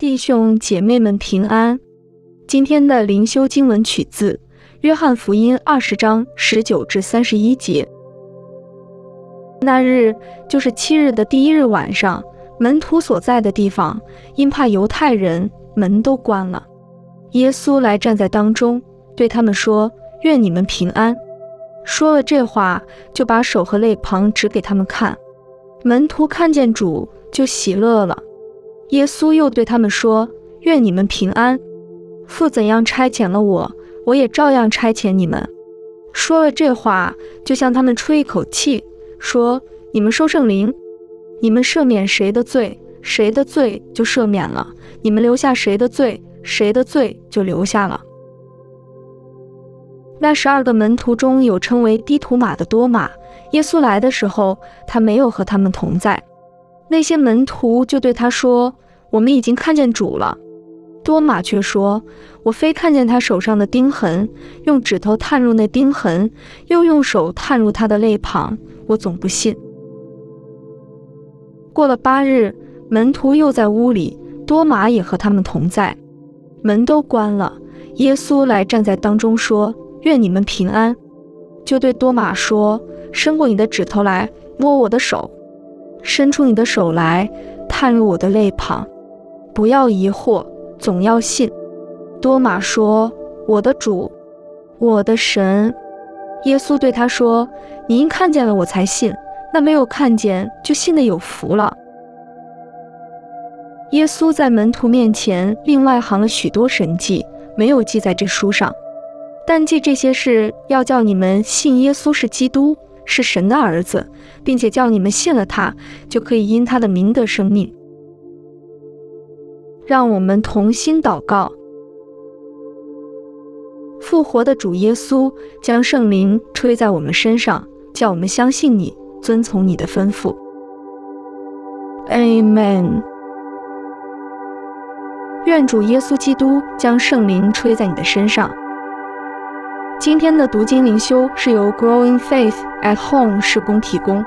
弟兄姐妹们平安。今天的灵修经文取自《约翰福音》二十章十九至三十一节。那日就是七日的第一日晚上，门徒所在的地方，因怕犹太人，门都关了。耶稣来站在当中，对他们说：“愿你们平安。”说了这话，就把手和肋旁指给他们看。门徒看见主，就喜乐了。耶稣又对他们说：“愿你们平安！父怎样差遣了我，我也照样差遣你们。”说了这话，就向他们吹一口气，说：“你们收圣灵。你们赦免谁的罪，谁的罪就赦免了；你们留下谁的罪，谁的罪就留下了。”那十二个门徒中有称为低图马的多马。耶稣来的时候，他没有和他们同在。那些门徒就对他说：“我们已经看见主了。”多马却说：“我非看见他手上的钉痕，用指头探入那钉痕，又用手探入他的肋旁，我总不信。”过了八日，门徒又在屋里，多马也和他们同在，门都关了。耶稣来站在当中说：“愿你们平安。”就对多马说：“伸过你的指头来，摸我的手。”伸出你的手来，探入我的肋旁，不要疑惑，总要信。多马说：“我的主，我的神。”耶稣对他说：“你因看见了我才信，那没有看见就信的有福了。”耶稣在门徒面前另外行了许多神迹，没有记在这书上，但记这些事，要叫你们信耶稣是基督。是神的儿子，并且叫你们信了他，就可以因他的名得生命。让我们同心祷告：复活的主耶稣，将圣灵吹在我们身上，叫我们相信你，遵从你的吩咐。Amen。愿主耶稣基督将圣灵吹在你的身上。今天的读经灵修是由 Growing Faith at Home 施工提供。